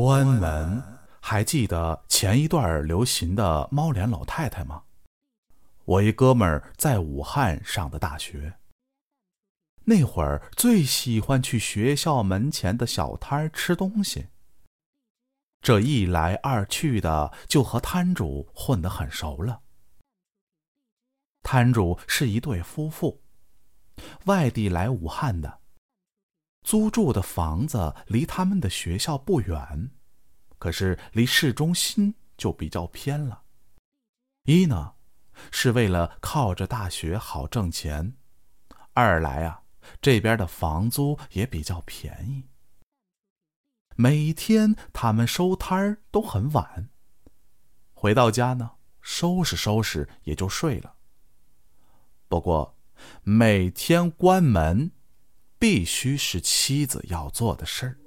关门，还记得前一段流行的猫脸老太太吗？我一哥们儿在武汉上的大学，那会儿最喜欢去学校门前的小摊儿吃东西。这一来二去的，就和摊主混得很熟了。摊主是一对夫妇，外地来武汉的。租住的房子离他们的学校不远，可是离市中心就比较偏了。一呢，是为了靠着大学好挣钱；二来啊，这边的房租也比较便宜。每天他们收摊儿都很晚，回到家呢，收拾收拾也就睡了。不过，每天关门。必须是妻子要做的事儿。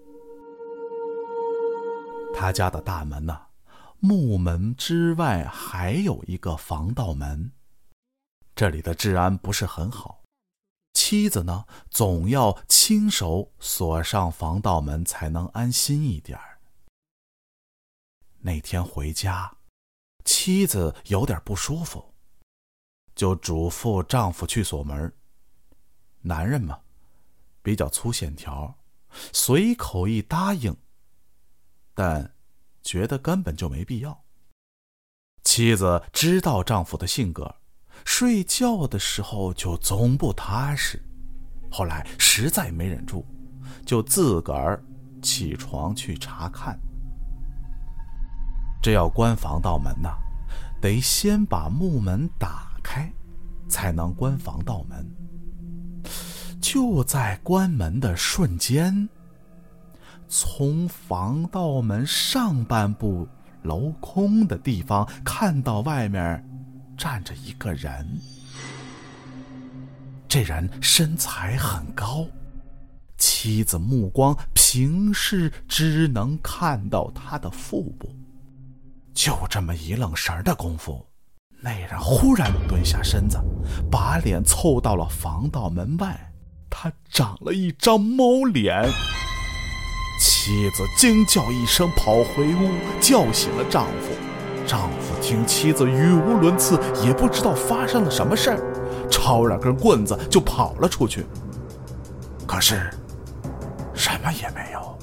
他家的大门呐，木门之外还有一个防盗门。这里的治安不是很好，妻子呢总要亲手锁上防盗门，才能安心一点儿。那天回家，妻子有点不舒服，就嘱咐丈夫去锁门。男人嘛。比较粗线条，随口一答应，但觉得根本就没必要。妻子知道丈夫的性格，睡觉的时候就总不踏实。后来实在没忍住，就自个儿起床去查看。这要关防盗门呐，得先把木门打开，才能关防盗门。就在关门的瞬间，从防盗门上半部镂空的地方看到外面站着一个人。这人身材很高，妻子目光平视只能看到他的腹部。就这么一愣神的功夫，那人忽然蹲下身子，把脸凑到了防盗门外。他长了一张猫脸，妻子惊叫一声，跑回屋叫醒了丈夫。丈夫听妻子语无伦次，也不知道发生了什么事儿，抄两根棍子就跑了出去。可是，什么也没有